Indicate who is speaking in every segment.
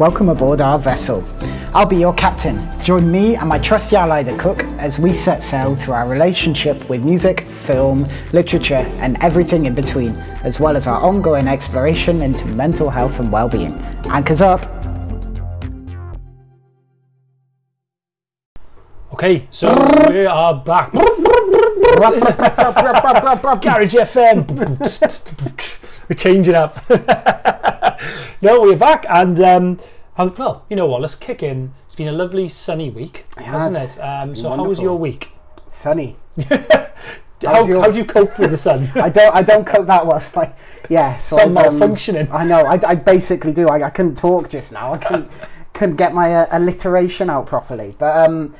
Speaker 1: welcome aboard our vessel. I'll be your captain. Join me and my trusty ally, the cook, as we set sail through our relationship with music, film, literature, and everything in between, as well as our ongoing exploration into mental health and well-being. Anchors up.
Speaker 2: Okay, so we are back. Garage FM. We're changing up. no, we're back, and um, well, you know what? Let's kick in. It's been a lovely sunny week,
Speaker 1: has.
Speaker 2: hasn't it? Um, so,
Speaker 1: been
Speaker 2: how was your week?
Speaker 1: Sunny.
Speaker 2: How,
Speaker 1: How's
Speaker 2: how do you cope with the sun?
Speaker 1: I don't. I don't cope that well. So I, yeah. So
Speaker 2: Sun
Speaker 1: um,
Speaker 2: malfunctioning.
Speaker 1: I know. I, I basically do. I, I couldn't talk just now. I couldn't couldn't get my uh, alliteration out properly. But um,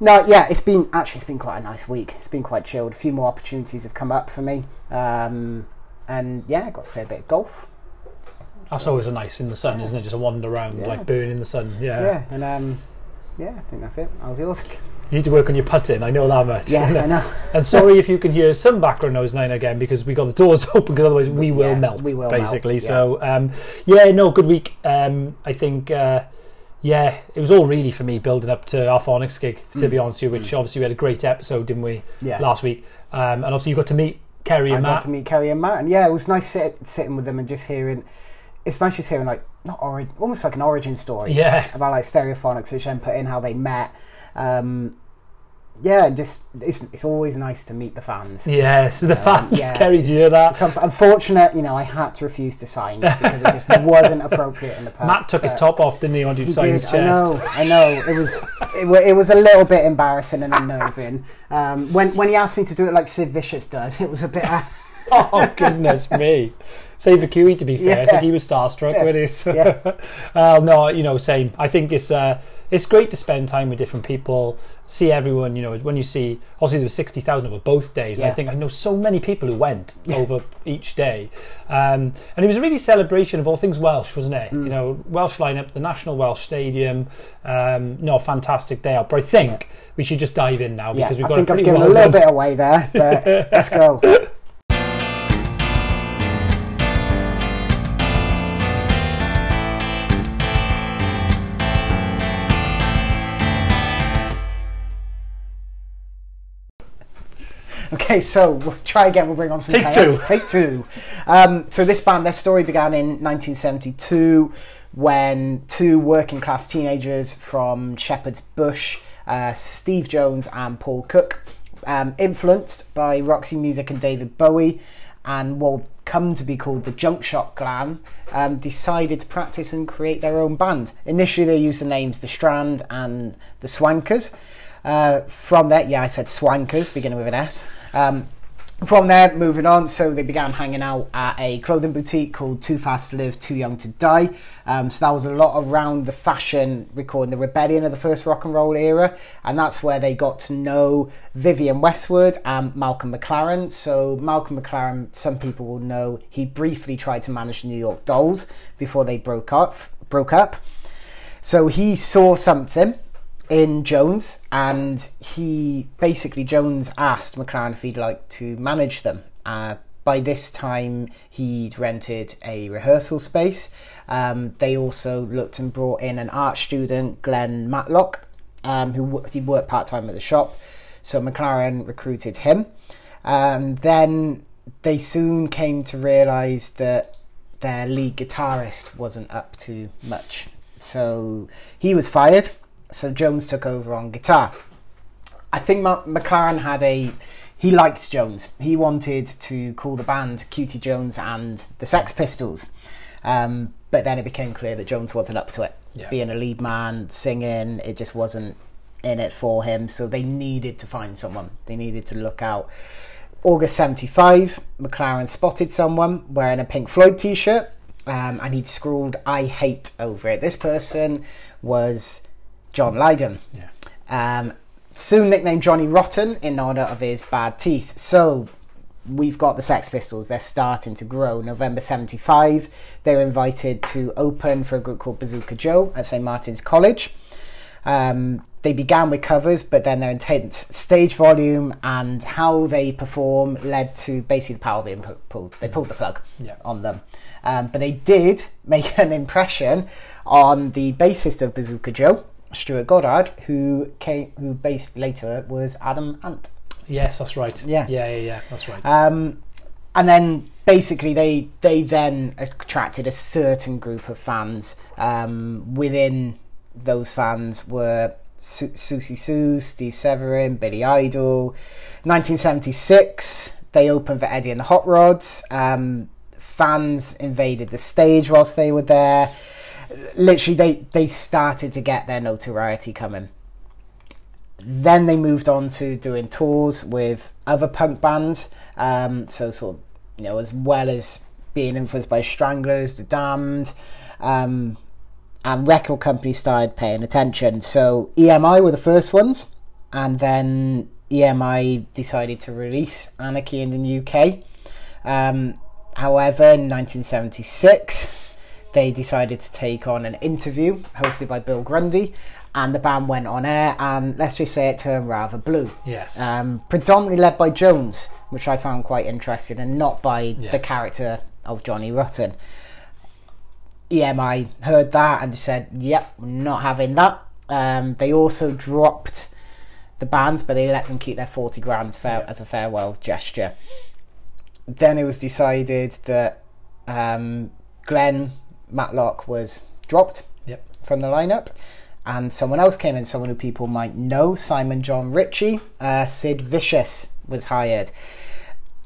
Speaker 1: no, yeah. It's been actually it's been quite a nice week. It's been quite chilled. A few more opportunities have come up for me. Um, and yeah, I got to play a bit of golf.
Speaker 2: That's always a nice in the sun, isn't it? Just a wander around,
Speaker 1: Yeah,
Speaker 2: like burning in the sun. Yeah.
Speaker 1: Yeah. And um, yeah, I think that's it. How's yours?
Speaker 2: You need to work on your putting. I know that much.
Speaker 1: Yeah, I know.
Speaker 2: And sorry if you can hear some background noise now and again because we got the doors open because otherwise we will
Speaker 1: Yeah,
Speaker 2: melt.
Speaker 1: we will melt,
Speaker 2: basically.
Speaker 1: yeah.
Speaker 2: So um, yeah, no, good week. Um, I think uh, yeah, it was all really for me building up to our phonics gig. To be honest with you, which obviously we had a great episode, didn't we?
Speaker 1: Mm. Yeah.
Speaker 2: Last week, um, and obviously you got to meet Kerry
Speaker 1: I
Speaker 2: and
Speaker 1: got to meet Kerry and Matt, and yeah, it was nice sit, sitting with them and just hearing. It's nice just hearing like not ori- almost like an origin story.
Speaker 2: Yeah.
Speaker 1: About like Stereophonics, which then put in how they met. Um, yeah, just it's it's always nice to meet the fans.
Speaker 2: Yes, the fans.
Speaker 1: Um, yeah,
Speaker 2: Kerry, did you hear that?
Speaker 1: It's unfortunate, you know, I had to refuse to sign because it just wasn't appropriate in the pub.
Speaker 2: Matt took his top off, didn't he? On you to
Speaker 1: He
Speaker 2: sign
Speaker 1: did.
Speaker 2: his
Speaker 1: I know. I know. It was. It, it was a little bit embarrassing and unnerving. Um, when when he asked me to do it like Sid Vicious does, it was a bit.
Speaker 2: Oh goodness me! Save for Kiwi, to be fair. I think he was starstruck
Speaker 1: Yeah.
Speaker 2: with it.
Speaker 1: Yeah.
Speaker 2: uh, no, you know, same. I think it's uh, it's great to spend time with different people, see everyone. You know, when you see, obviously there was sixty thousand over both days. And I think I know so many people who went over each day, um, and it was a really celebration of all things Welsh, wasn't it?
Speaker 1: Mm.
Speaker 2: You know, Welsh lineup, the National Welsh Stadium. Um, no, fantastic day out. But I think we should just dive in now
Speaker 1: yeah,
Speaker 2: because we've
Speaker 1: I think
Speaker 2: a
Speaker 1: I've given
Speaker 2: well
Speaker 1: a little
Speaker 2: done-
Speaker 1: bit away there, but let's go. Okay, so we'll try again. We'll bring on some
Speaker 2: Take
Speaker 1: chaos.
Speaker 2: two.
Speaker 1: Take two. Um, so this band, their story began in 1972 when two working class teenagers from Shepherd's Bush, uh, Steve Jones and Paul Cook, um, influenced by Roxy Music and David Bowie, and what would come to be called the Junk Shop Glam, um, decided to practice and create their own band. Initially, they used the names The Strand and The Swankers. Uh, from there, yeah, I said Swankers, beginning with an S. Um, from there, moving on, so they began hanging out at a clothing boutique called Too Fast to Live, Too Young to Die. Um, so that was a lot around the fashion, recording the rebellion of the first rock and roll era, and that's where they got to know Vivienne Westwood and Malcolm McLaren. So Malcolm McLaren, some people will know, he briefly tried to manage New York Dolls before they broke up. Broke up. So he saw something in Jones, and he basically Jones asked McLaren if he'd like to manage them. Uh, by this time, he'd rented a rehearsal space. Um, they also looked and brought in an art student, Glenn Matlock, um, who he worked part time at the shop. So McLaren recruited him. Um, then they soon came to realise that their lead guitarist wasn't up to much. So he was fired. So Jones took over on guitar. I think Ma- McLaren had a. He liked Jones. He wanted to call the band QT Jones and the Sex Pistols. Um, but then it became clear that Jones wasn't up to it.
Speaker 2: Yeah.
Speaker 1: Being a lead man, singing, it just wasn't in it for him. So they needed to find someone. They needed to look out. August 75, McLaren spotted someone wearing a Pink Floyd t shirt um, and he'd scrawled, I hate over it. This person was John Lydon.
Speaker 2: Yeah.
Speaker 1: Um, soon nicknamed Johnny Rotten in honour of his bad teeth. So we've got the Sex Pistols. They're starting to grow. November 75, they were invited to open for a group called Bazooka Joe at St. Martin's College. Um, they began with covers, but then their intense stage volume and how they perform led to basically the power being pulled. They pulled the plug
Speaker 2: Yeah.
Speaker 1: on them. Um, but they did make an impression on the bassist of Bazooka Joe, Stuart Goddard, who came, who based later was Adam Ant.
Speaker 2: Yes, that's right.
Speaker 1: Yeah.
Speaker 2: yeah, yeah, yeah. That's right.
Speaker 1: Um, and then basically they they then attracted a certain group of fans. Um, within those fans were Su- Siouxsie Sioux, Steve Severin, Billy Idol. 1976, they opened for Eddie and the Hot Rods. Um, fans invaded the stage whilst they were there. Literally, they they started to get their notoriety coming. Then they moved on to doing tours with other punk bands. Um, so sort of, you know, as well as being influenced by Stranglers, The Damned, um, and record companies started paying attention. So EMI were the first ones, and then EMI decided to release Anarchy in the UK. Um, however, in 1976, they decided to take on an interview hosted by Bill Grundy, and the band went on air, and let's just say it turned rather blue.
Speaker 2: yes.
Speaker 1: Um, predominantly led by Jones, which I found quite interesting, and not by
Speaker 2: Yeah.
Speaker 1: the character of Johnny Rotten. EMI heard that and said, "Yep, we're not having that." Um, they also dropped the band, but they let them keep their forty grand fair- as a farewell gesture. Then it was decided that um, Glenn Matlock was dropped
Speaker 2: Yep.
Speaker 1: from the lineup, and someone else came in, someone who people might know, Simon John Ritchie. Uh, Sid Vicious was hired,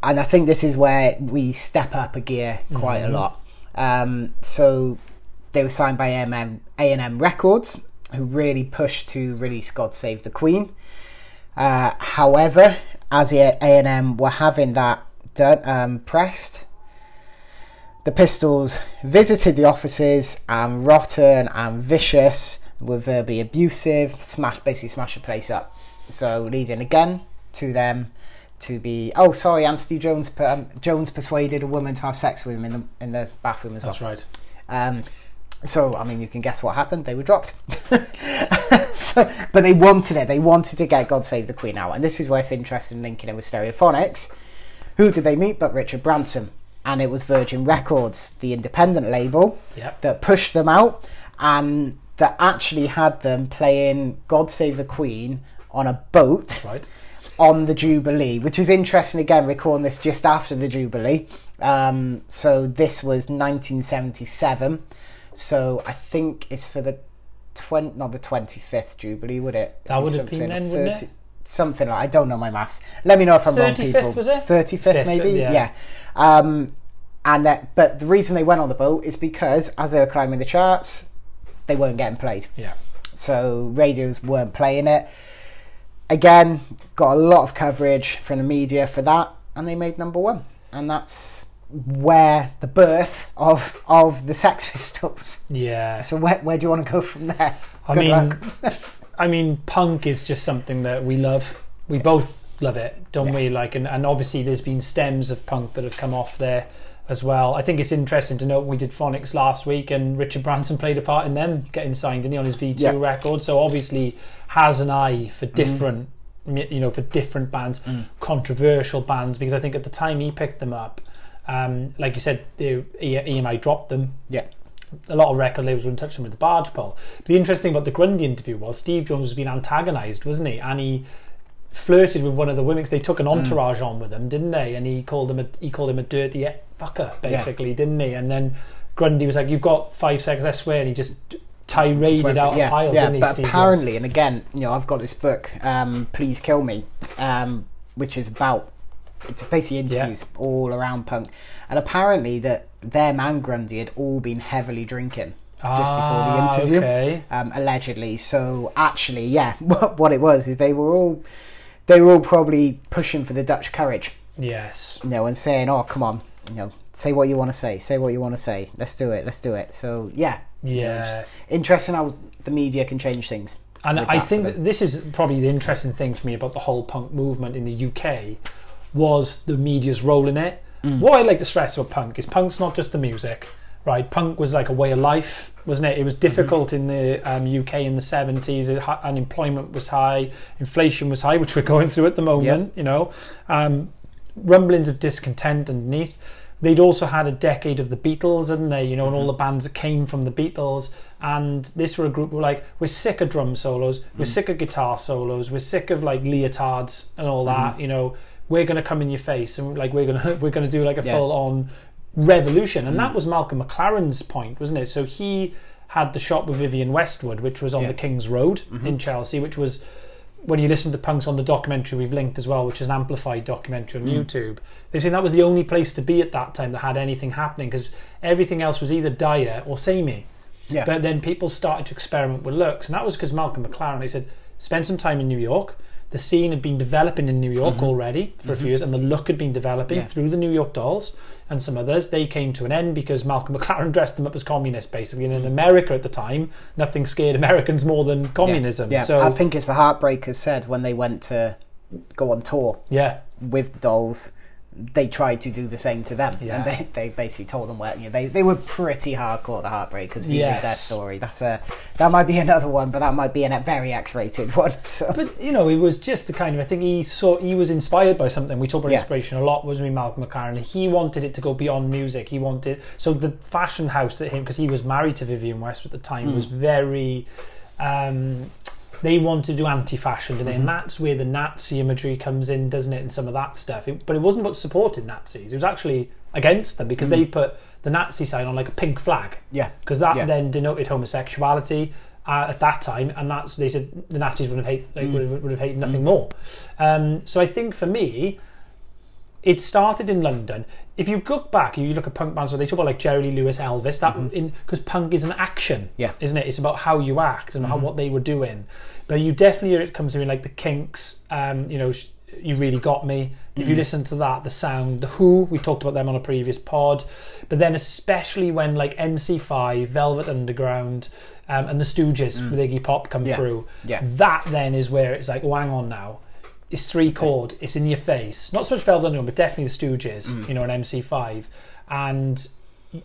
Speaker 1: and I think this is where we step up a gear quite a lot. Um, so they were signed by A&M, A&M Records, who really pushed to release "God Save the Queen." Uh, however, as A and M were having that done, um, pressed, the Pistols visited the offices, and Rotten and Vicious were verbally abusive, smash basically smashed the place up. So leading again to them to be oh sorry, Steve Jones um, Jones persuaded a woman to have sex with him in the in the bathroom as well.
Speaker 2: that's right.
Speaker 1: Um, so, I mean, you can guess what happened. They were dropped. so, but they wanted it. They wanted to get God Save the Queen out. And this is where it's interesting linking it with Stereophonics. Who did they meet but Richard Branson? And it was Virgin Records, the independent label,
Speaker 2: Yep.
Speaker 1: that pushed them out and that actually had them playing God Save the Queen on a boat
Speaker 2: right.
Speaker 1: on the Jubilee, which is interesting again, recording this just after the Jubilee. Um, so this was 1977. So I think it's for the 20, not the 25th Jubilee, would it?
Speaker 2: That would have been then, wouldn't it?
Speaker 1: Something like I don't know my maths. Let me know if I'm wrong,
Speaker 2: 35th,
Speaker 1: people.
Speaker 2: was it?
Speaker 1: 35th,
Speaker 2: Fifth,
Speaker 1: maybe.
Speaker 2: yeah.
Speaker 1: Yeah. Um, and that, but the reason they went on the boat is because as they were climbing the charts, they weren't getting played
Speaker 2: Yeah.
Speaker 1: so radios weren't playing it. Again, got a lot of coverage from the media for that, and they made number one, and that's where the birth of of the Sex Pistols.
Speaker 2: Yeah.
Speaker 1: So where where do you want to go from there?
Speaker 2: I
Speaker 1: Good
Speaker 2: mean. I mean, punk is just something that we love. We both love it, don't
Speaker 1: Yeah.
Speaker 2: we? Like, and, and obviously, there's been stems of punk that have come off there as well. I think it's interesting to note we did Phonics last week, and Richard Branson played a part in them getting signed, didn't he, on his V2
Speaker 1: Yeah.
Speaker 2: record? So obviously, has an eye for different, mi- you know, for different bands, controversial bands. Because I think at the time he picked them up, um, like you said, the EMI dropped them
Speaker 1: yeah,
Speaker 2: a lot of record labels wouldn't touch them with the barge pole. But the interesting thing about the Grundy interview was Steve Jones was being antagonised, wasn't he? And he flirted with one of the women 'cause they took an entourage on with them, didn't they? And he called him a he called him a dirty fucker, basically, didn't he? And then Grundy was like, "You've got five seconds, I swear," and he just tiraded
Speaker 1: Just
Speaker 2: out
Speaker 1: yeah,
Speaker 2: a pile,
Speaker 1: yeah.
Speaker 2: didn't he?
Speaker 1: But
Speaker 2: Steve
Speaker 1: apparently, and again, you know, I've got this book, um, "Please Kill Me," um, which is about it's basically interviews all around punk, and apparently that them and Grundy had all been heavily drinking just before the
Speaker 2: Ah,
Speaker 1: interview.
Speaker 2: Okay.
Speaker 1: um, allegedly. So actually, yeah, what, what it was is they were all they were all probably pushing for the Dutch courage,
Speaker 2: Yes.
Speaker 1: you know, and saying, "Oh, come on, you know, say what you want to say, say what you want to say, let's do it, let's do it." So yeah, you know,
Speaker 2: Yeah.
Speaker 1: interesting how the media can change things.
Speaker 2: And I think that this is probably the interesting thing for me about the whole punk movement in the UK was the media's role in it.
Speaker 1: Mm.
Speaker 2: What I like to stress about punk is punk's not just the music. Right? Punk was like a way of life, wasn't it? It was difficult in the um, UK in the 70s. It, ha- unemployment was high, inflation was high, which we're going through at the moment, you know. Um, rumblings of discontent underneath. They'd also had a decade of the Beatles, hadn't they? You know, and all the bands that came from the Beatles. And this were a group who were like, we're sick of drum solos, we're sick of guitar solos, we're sick of like leotards and all that. You know, we're going to come in your face and like we're going to we're going to do like a
Speaker 1: Yeah.
Speaker 2: full on revolution. And that mm. was Malcolm McLaren's point, wasn't it? So he had the shop with Vivienne Westwood, which was on
Speaker 1: Yeah.
Speaker 2: the King's Road in mm-hmm. Chelsea, which was when you listen to Punks on the documentary we've linked as well, which is an amplified documentary on mm. YouTube, they've seen that was the only place to be at that time that had anything happening because everything else was either dire or samey.
Speaker 1: Yeah.
Speaker 2: But then people started to experiment with looks, and that was because Malcolm McLaren. They said, spend some time in New York. The scene had been developing in New York mm-hmm. already for a few mm-hmm. years, and the look had been developing
Speaker 1: Yeah.
Speaker 2: through the New York Dolls and some others. They came to an end because Malcolm McLaren dressed them up as communists, basically. And in mm. America at the time, nothing scared Americans more than communism.
Speaker 1: Yeah,
Speaker 2: So
Speaker 1: I think it's the Heartbreakers said when they went to go on tour
Speaker 2: yeah,
Speaker 1: with the Dolls, they tried to do the same to them,
Speaker 2: Yeah.
Speaker 1: and they, they basically told them where you know, they they were pretty hardcore the Heartbreakers view
Speaker 2: Yes.
Speaker 1: their story. That's a that might be another one, but that might be a very X-rated one. So
Speaker 2: But you know, it was just the kind of I think he saw he was inspired by something. We talk about
Speaker 1: Yeah.
Speaker 2: inspiration a lot, wasn't we, Malcolm McLaren? He wanted it to go beyond music. He wanted so the fashion house that him because he was married to Vivienne West at the time
Speaker 1: Hmm.
Speaker 2: was very. Um, they wanted to do anti-fashion?
Speaker 1: Mm-hmm.
Speaker 2: And that's where the Nazi imagery comes in, doesn't it? And some of that stuff. It, but it wasn't about supporting Nazis. It was actually against them because they put the Nazi sign on like a pink flag
Speaker 1: Mm. yeah,
Speaker 2: because that
Speaker 1: Yeah.
Speaker 2: then denoted homosexuality uh, at that time, and that's they said the Nazis would have hated
Speaker 1: Mm.
Speaker 2: would, have, would have hated nothing more. Um, so I think for me, it started in London. If you look back, you look at punk bands, so they talk about like Jerry Lee Lewis, Elvis. That in because punk is an action,
Speaker 1: Mm-hmm. Yeah.
Speaker 2: isn't it? It's about how you act and how what they were doing. But you definitely hear it comes to me like the Kinks. Um, you know, you really got me. If
Speaker 1: Mm-hmm.
Speaker 2: you listen to that, the sound, the Who, we talked about them on a previous pod. But then especially when like MC5, Velvet Underground, um, and the Stooges with Iggy Pop come
Speaker 1: Mm. Yeah.
Speaker 2: through.
Speaker 1: Yeah.
Speaker 2: That then is where it's like, oh, hang on now. It's three chord. It's in your face. Not so much Velvet Underground, but definitely the Stooges.
Speaker 1: Mm.
Speaker 2: You know, an MC5, and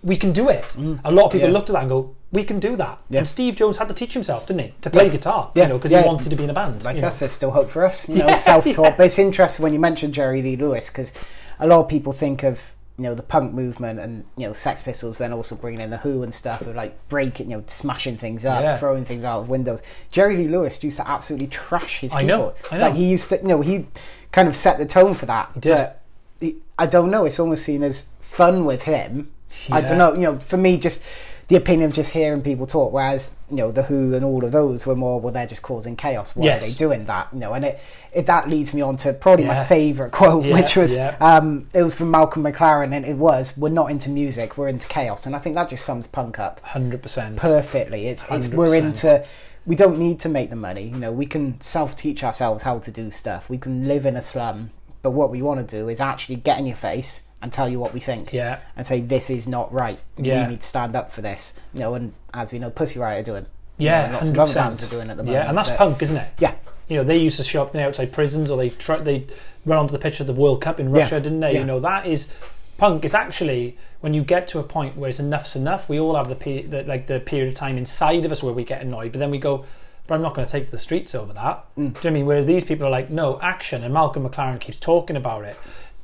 Speaker 2: we can do it. A lot of people
Speaker 1: Mm. Yeah.
Speaker 2: looked at that and go, "We can do that."
Speaker 1: Yeah.
Speaker 2: And Steve Jones had to teach himself, didn't he, to play
Speaker 1: Yeah.
Speaker 2: guitar?
Speaker 1: Yeah.
Speaker 2: You know, because he wanted to be in a band.
Speaker 1: like
Speaker 2: know.
Speaker 1: us, there's still hope for us. You know, self-taught. But it's interesting when you mention Jerry Lee Lewis because a lot of people think of you know the punk movement and you know Sex Pistols, then also bringing in the Who and stuff of like breaking, you know, smashing things up,
Speaker 2: Yeah.
Speaker 1: throwing things out of windows. Jerry Lee Lewis used to absolutely trash his
Speaker 2: I know. I know.
Speaker 1: Like he used to, you know, he kind of set the tone for that. He
Speaker 2: did.
Speaker 1: But he, I don't know. It's almost seen as fun with him. I don't know. You know, for me, just the opinion of just hearing people talk, whereas you know the Who and all of those were more, well, they're just causing chaos. Why
Speaker 2: Yes.
Speaker 1: are they doing that? You know, and it, it that leads me on to probably my favourite quote,
Speaker 2: Yeah,
Speaker 1: which was
Speaker 2: yeah.
Speaker 1: um, it was from Malcolm McLaren, and it was, "We're not into music, we're into chaos," and I think that just sums punk up
Speaker 2: Hundred percent.
Speaker 1: perfectly. It's, it's we're into. We don't need to make the money. You know, we can self-teach ourselves how to do stuff. We can live in a slum, but what we want to do is actually get in your face and tell you what we think
Speaker 2: Yeah.
Speaker 1: and say this is not right.
Speaker 2: Yeah.
Speaker 1: We need to stand up for this. You know, and as we know, Pussy Riot are doing. You
Speaker 2: Yeah,
Speaker 1: know, and lots
Speaker 2: hundred
Speaker 1: of other bands are doing at the moment.
Speaker 2: Yeah, and that's
Speaker 1: but-
Speaker 2: punk, isn't it?
Speaker 1: Yeah,
Speaker 2: You know, they used to show up outside prisons, or they try, they run onto the pitch of the World Cup in Russia,
Speaker 1: Yeah,
Speaker 2: didn't they?
Speaker 1: yeah.
Speaker 2: You know, that is punk. Is actually when you get to a point where it's enough's enough. We all have the, pe- the like the period of time inside of us where we get annoyed, but then we go. But I'm not going to take to the streets over that.
Speaker 1: Mm.
Speaker 2: Do you know what I mean? Whereas these people are like, no, action. And Malcolm McLaren keeps talking about it,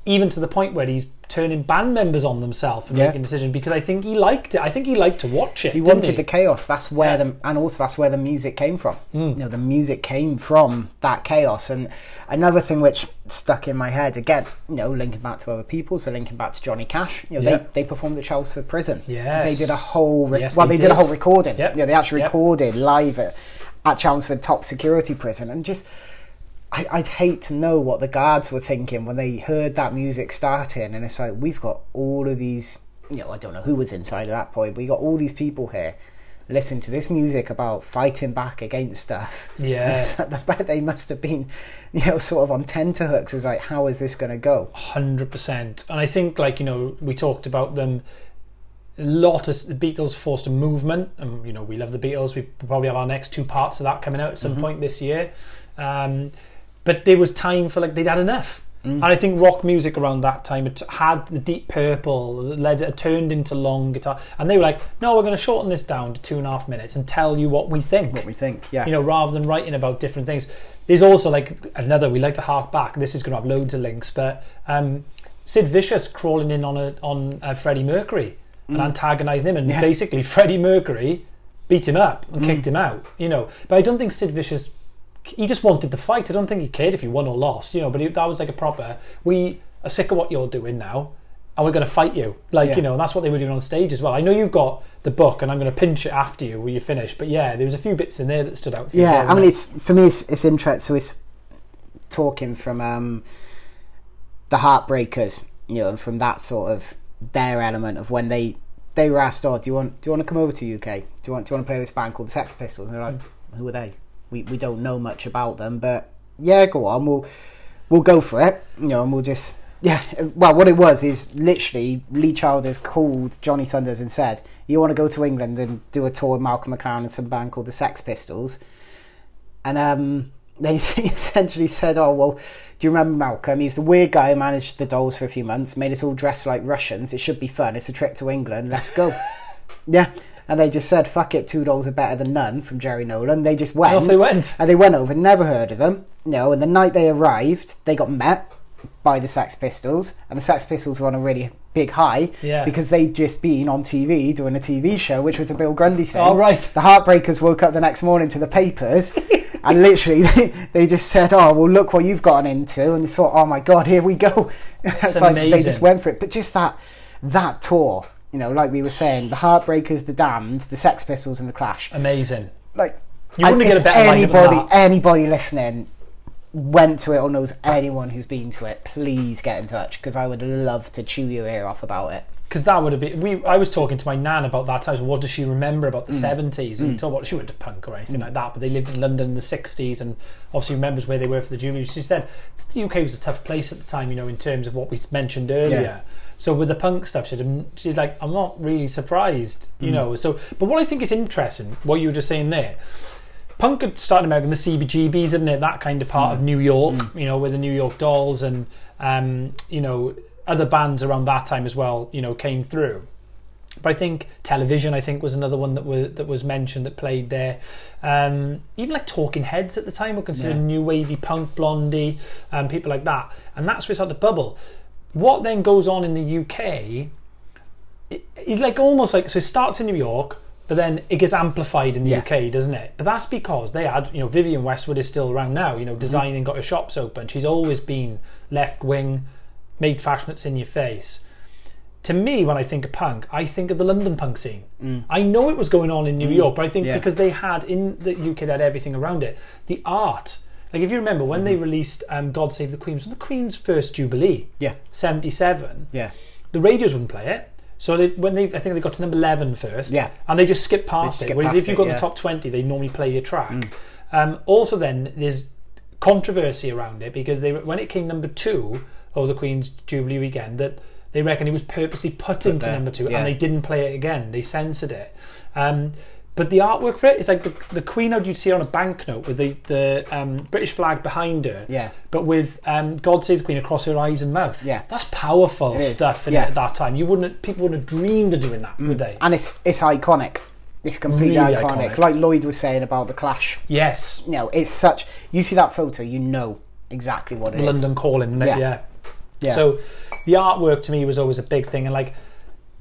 Speaker 2: even to the point where he's turning band members on themselves and
Speaker 1: Yeah.
Speaker 2: making decisions because I think he liked it. I think he liked to watch it.
Speaker 1: he wanted
Speaker 2: he?
Speaker 1: the chaos. That's where
Speaker 2: Yeah.
Speaker 1: the and also that's where the music came from.
Speaker 2: Mm.
Speaker 1: You know, the music came from that chaos. And another thing which stuck in my head again, you know, linking back to other people, so linking back to Johnny Cash. You know,
Speaker 2: Yeah.
Speaker 1: they they performed at Chelmsford Prison.
Speaker 2: Yeah,
Speaker 1: they did a whole re-
Speaker 2: Yes,
Speaker 1: well,
Speaker 2: they
Speaker 1: they, did. a whole recording.
Speaker 2: Yep.
Speaker 1: Yeah, they actually
Speaker 2: Yep.
Speaker 1: recorded live at, at Chelmsford top security prison, and just. I, I'd hate to know what the guards were thinking when they heard that music starting, and it's like we've got all of these. You know, I don't know who was inside at that point, but we got all these people here listening to this music about fighting back against stuff.
Speaker 2: Yeah.
Speaker 1: It's like, I bet they must have been, you know, sort of on tenterhooks. It's like, how is this going to go?
Speaker 2: Hundred percent, and I think like you know we talked about them. A lot of the Beatles forced a movement, and you know we love the Beatles. We probably have our next two parts of that coming out at some point this year. Um, but there was time for like they'd had enough. And I think rock music around that time it had the Deep Purple, led it turned into long guitar, and they were like, "No, we're going to shorten this down to two and a half minutes and tell you what we think."
Speaker 1: What we think, yeah.
Speaker 2: you know, rather than writing about different things. There's also like another. We like to hark back. This is going to have loads of links, but um, Sid Vicious crawling in on a on uh, Freddie Mercury and antagonising him, and
Speaker 1: Mm. Yeah. Mm.
Speaker 2: basically Freddie Mercury beat him up and kicked him out. You know, but I don't think Sid Vicious. He just wanted to fight. I don't think he cared if he won or lost. You know, but he, that was like a proper. We are sick of what you're doing now. And we're going to fight you, like
Speaker 1: Yeah.
Speaker 2: you know, and that's what they were doing on stage as well. I know you've got the book, and I'm going to pinch it after you when you finish. But yeah, there was a few bits in there that stood out.
Speaker 1: Yeah,
Speaker 2: well,
Speaker 1: I mean,
Speaker 2: wasn't
Speaker 1: it's for me, it's, it's interesting. So it's talking from um, the Heartbreakers, you know, and from that sort of their element of when they they were asked, "Oh, do you want do you want to come over to UK? Do you want do you want to play this band called the Sex Pistols?" And they're like, "Who are they? We we don't know much about them, but yeah, go on, we'll we'll go for it, you know, and we'll just." Yeah, well, what it was is literally Lee Childers called Johnny Thunders and said, "You want to go to England and do a tour with Malcolm McLaren and some band called the Sex Pistols?" And um, they essentially said, "Oh well, do you remember Malcolm? He's the weird guy who managed the dolls for a few months, made us all dress like Russians. It should be fun. It's a trip to England. Let's go." yeah, and they just said, "Fuck it, two dolls are better than none." From Jerry Nolan, they just went.
Speaker 2: And off they went.
Speaker 1: And they went over, never heard of them. No, and the night they arrived, they got met by the Sex Pistols, and the Sex Pistols were on a really big high
Speaker 2: Yeah.
Speaker 1: because they'd just been on TV doing a TV show, which was the Bill Grundy thing.
Speaker 2: Oh, right.
Speaker 1: The Heartbreakers woke up the next morning to the papers, and literally they, they just said, "Oh, well, look what you've gotten into," and you thought, "Oh my God, here we go." it's like they just went for it. But just that that tour, you know, like we were saying, the Heartbreakers, the Damned, the Sex Pistols, and the Clash
Speaker 2: Amazing.
Speaker 1: like
Speaker 2: You wouldn't
Speaker 1: I-
Speaker 2: get a better
Speaker 1: anybody anybody listening went to it or knows anyone who's been to it please get in touch because i would love to chew your ear off about it
Speaker 2: Because that would have been. We. I was talking to my nan about that I was, What does she remember about the
Speaker 1: Mm.
Speaker 2: seventies? And talk about she went to punk or anything like that, but they lived in London in the sixties, and obviously remembers where they were for the Jubilee. She said the UK was a tough place at the time, you know, in terms of what we mentioned earlier.
Speaker 1: Yeah.
Speaker 2: So with the punk stuff, she's like, I'm not really surprised,
Speaker 1: Mm.
Speaker 2: you know. So, but what I think is interesting, what you were just saying there, punk had started in America in the CBGBs, isn't it? That kind of part
Speaker 1: Mm.
Speaker 2: of New York, you know, with the New York Dolls and, um, you know, other bands around that time as well, you know, came through. But I think television, I think, was another one that was that was mentioned that played there. Um, even like Talking Heads at the time were considered
Speaker 1: Yeah.
Speaker 2: new wavy punk, Blondie, um, people like that, and that's where it started to bubble. What then goes on in the UK? It, it's like almost like so. It starts in New York, but then it gets amplified in the
Speaker 1: Yeah.
Speaker 2: UK, doesn't it? But that's because they had, you know, Vivienne Westwood is still around now. You know, designing, got her shops open. She's always been left wing, made fashion that's in your face to me, when I think of punk, I think of the London punk scene. Mm. I know it was going on in New mm. York, but I think
Speaker 1: Yeah.
Speaker 2: because they had in the UK, they had everything around it. The art, like if you remember when they released um, "God Save the Queen," was the Queen's first jubilee,
Speaker 1: yeah
Speaker 2: '77.
Speaker 1: yeah
Speaker 2: The radios wouldn't play it. So they, when they, I think they got to number 11 first,
Speaker 1: Yeah.
Speaker 2: and they just skipped past
Speaker 1: They'd
Speaker 2: it. Whereas
Speaker 1: past
Speaker 2: if you got in
Speaker 1: yeah.
Speaker 2: the top 20, they normally play your track. Um, also, then there's controversy around it because they when it came number two of the Queen's Jubilee weekend, that they reckon it was purposely put, into
Speaker 1: there,
Speaker 2: number two,
Speaker 1: yeah.
Speaker 2: and they didn't play it again. They censored it. Um, but the artwork for it is like the, the Queen how you'd see on a banknote with the, the um, British flag behind her,
Speaker 1: Yeah.
Speaker 2: but with um, God Save the Queen across her eyes and mouth.
Speaker 1: Yeah.
Speaker 2: That's powerful
Speaker 1: It is,
Speaker 2: stuff in
Speaker 1: yeah.
Speaker 2: it at that time. You wouldn't people wouldn't have dreamed of doing that, would they?
Speaker 1: and it's it's iconic it's completely
Speaker 2: Really
Speaker 1: iconic.
Speaker 2: iconic.
Speaker 1: like lloyd was saying about the clash
Speaker 2: Yes.
Speaker 1: you know it's such you see that photo you know exactly what it is.
Speaker 2: London calling, isn't it?
Speaker 1: Yeah.
Speaker 2: Yeah.
Speaker 1: Yeah.
Speaker 2: So the artwork to me was always a big thing, and like,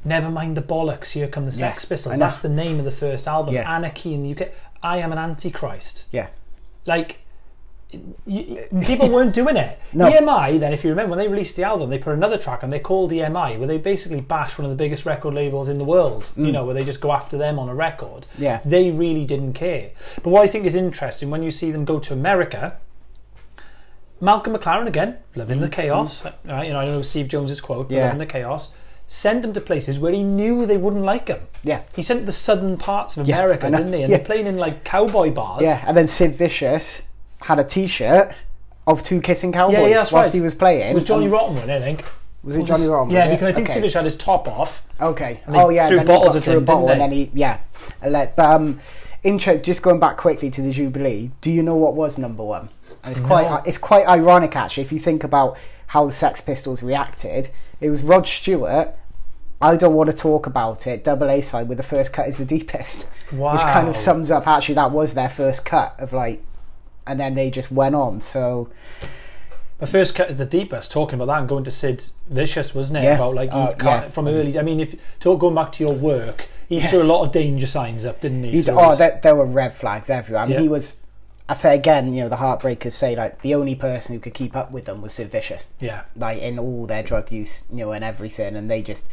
Speaker 2: never mind the bollocks. Here come the Sex
Speaker 1: Yeah,
Speaker 2: Pistols. That's the name of the first album.
Speaker 1: Yeah.
Speaker 2: Anarchy in the UK. I am an antichrist.
Speaker 1: yeah
Speaker 2: Like. You, people weren't doing it.
Speaker 1: No.
Speaker 2: EMI, then, if you remember, when they released the album, they put another track and they called EMI, where they basically bash one of the biggest record labels in the world. You know, where they just go after them on a record.
Speaker 1: Mm. Yeah.
Speaker 2: They really didn't care. But what I think is interesting when you see them go to America, Malcolm McLaren again, loving the chaos. Right, you know, I know Steve Jones's quote, but
Speaker 1: Mm. Yeah.
Speaker 2: loving the chaos. Sent them to places where he knew they wouldn't like him.
Speaker 1: yeah
Speaker 2: He sent the southern parts of
Speaker 1: Yeah,
Speaker 2: America,
Speaker 1: I know.
Speaker 2: didn't he? And
Speaker 1: Yeah.
Speaker 2: they're playing in like cowboy bars.
Speaker 1: yeah and then sid vicious had a t-shirt of two kissing cowboys
Speaker 2: yeah, that's
Speaker 1: whilst
Speaker 2: right.
Speaker 1: he was playing
Speaker 2: It was Johnny
Speaker 1: and-
Speaker 2: Rotten one, I think.
Speaker 1: was it johnny Rotten,
Speaker 2: Yeah, because I think
Speaker 1: Okay.
Speaker 2: Sid Vicious had his top off.
Speaker 1: Okay.
Speaker 2: they
Speaker 1: Oh yeah.
Speaker 2: threw
Speaker 1: then
Speaker 2: bottles
Speaker 1: he got
Speaker 2: at
Speaker 1: through
Speaker 2: him,
Speaker 1: a bottle,
Speaker 2: didn't
Speaker 1: and then he yeah. Let- But um, intro. Just going back quickly to the Jubilee. Do you know what was number one? and it's quite it's quite ironic actually if you think about how the Sex Pistols reacted. It was Rod Stewart. I don't want to talk about it. Double A side with the first cut is the deepest, wow. which kind of sums up. Actually, that was their first cut of like, and then they just went on. So
Speaker 2: The first cut is the deepest, talking about that and going to Sid Vicious, wasn't it?
Speaker 1: Yeah.
Speaker 2: About like
Speaker 1: Uh,
Speaker 2: can't,
Speaker 1: yeah.
Speaker 2: from early. I mean, if talk going back to your work, he threw a lot of danger signs up, didn't he?
Speaker 1: Oh, there, there were red flags everywhere. I mean,
Speaker 2: Yeah.
Speaker 1: he was. I think again, you know, the Heartbreakers say like the only person who could keep up with them was Sid Vicious,
Speaker 2: yeah,
Speaker 1: like in all their drug use, you know, and everything, and they just.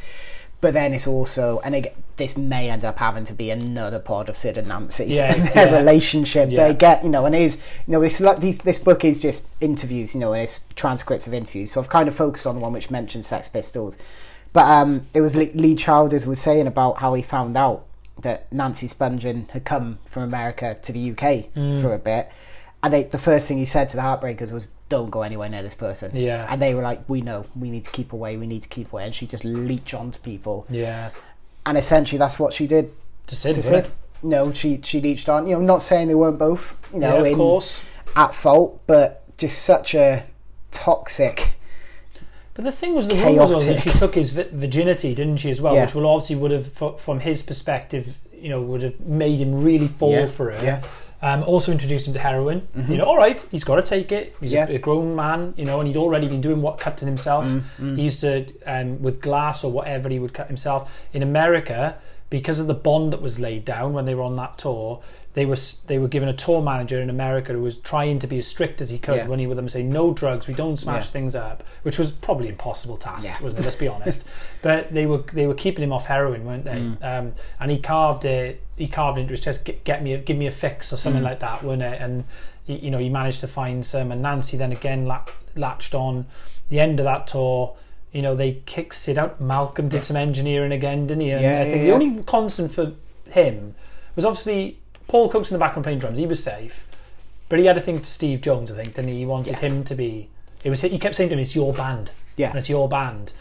Speaker 1: But then it's also, and again, this may end up having to be another pod of Sid and Nancy,
Speaker 2: Yeah,
Speaker 1: and their
Speaker 2: yeah.
Speaker 1: relationship.
Speaker 2: Yeah.
Speaker 1: They get, you know, and it is, you know, this like these, this book is just interviews, you know, and it's transcripts of interviews. So I've kind of focused on the one which mentions Sex Pistols, but um, it was Lee Childers was saying about how he found out that Nancy Spungen had come from America to the UK
Speaker 2: Mm.
Speaker 1: for a bit. And they, the first thing he said to the Heartbreakers was, "Don't go anywhere near this person."
Speaker 2: Yeah.
Speaker 1: And they were like, "We know. We need to keep away. We need to keep away." And she just leech onto people.
Speaker 2: yeah.
Speaker 1: And essentially, that's what she did
Speaker 2: To Sid,
Speaker 1: to Sid. No, she she leeched on. You know, not saying they weren't both, you know,
Speaker 2: yeah, of
Speaker 1: in-
Speaker 2: course.
Speaker 1: at fault, but just such a toxic.
Speaker 2: But the thing was, the rumors was that she took his virginity, didn't she, as well?
Speaker 1: Yeah.
Speaker 2: Which will obviously would have, from his perspective, you know, would have made him really fall
Speaker 1: Yeah,
Speaker 2: for her.
Speaker 1: yeah.
Speaker 2: Um, also introduced him to heroin. You know, all right, he's got to take it. He's
Speaker 1: Yeah.
Speaker 2: a, a grown man, you know, and he'd already been doing what cutting himself. He used to, um, with glass or whatever, he would cut himself. In America, because of the bond that was laid down when they were on that tour, they were they were given a tour manager in America who was trying to be as strict as he could
Speaker 1: Yeah.
Speaker 2: when he with them say no drugs, we don't smash
Speaker 1: Yeah.
Speaker 2: things up, which was probably an impossible task,
Speaker 1: Yeah.
Speaker 2: wasn't it? Let's be honest. but they were they were keeping him off heroin, weren't they?
Speaker 1: Mm.
Speaker 2: Um, and he carved it. He carved it into his chest. Get, get me, a, give me a fix or
Speaker 1: Mm.
Speaker 2: something like that, wasn't it? And he, you know, he managed to find some. And Nancy then again la- latched on. The end of that tour, you know, they kicked Sid out. Malcolm did some engineering again, didn't he? And
Speaker 1: Yeah,
Speaker 2: I think
Speaker 1: yeah,
Speaker 2: the only constant for him was obviously Paul Cook's in the background playing drums. He was safe, but he had a thing for Steve Jones. I think, didn't he? He wanted him to be. It was. He kept saying to him, "It's your band."
Speaker 1: Yeah.
Speaker 2: and it's your band.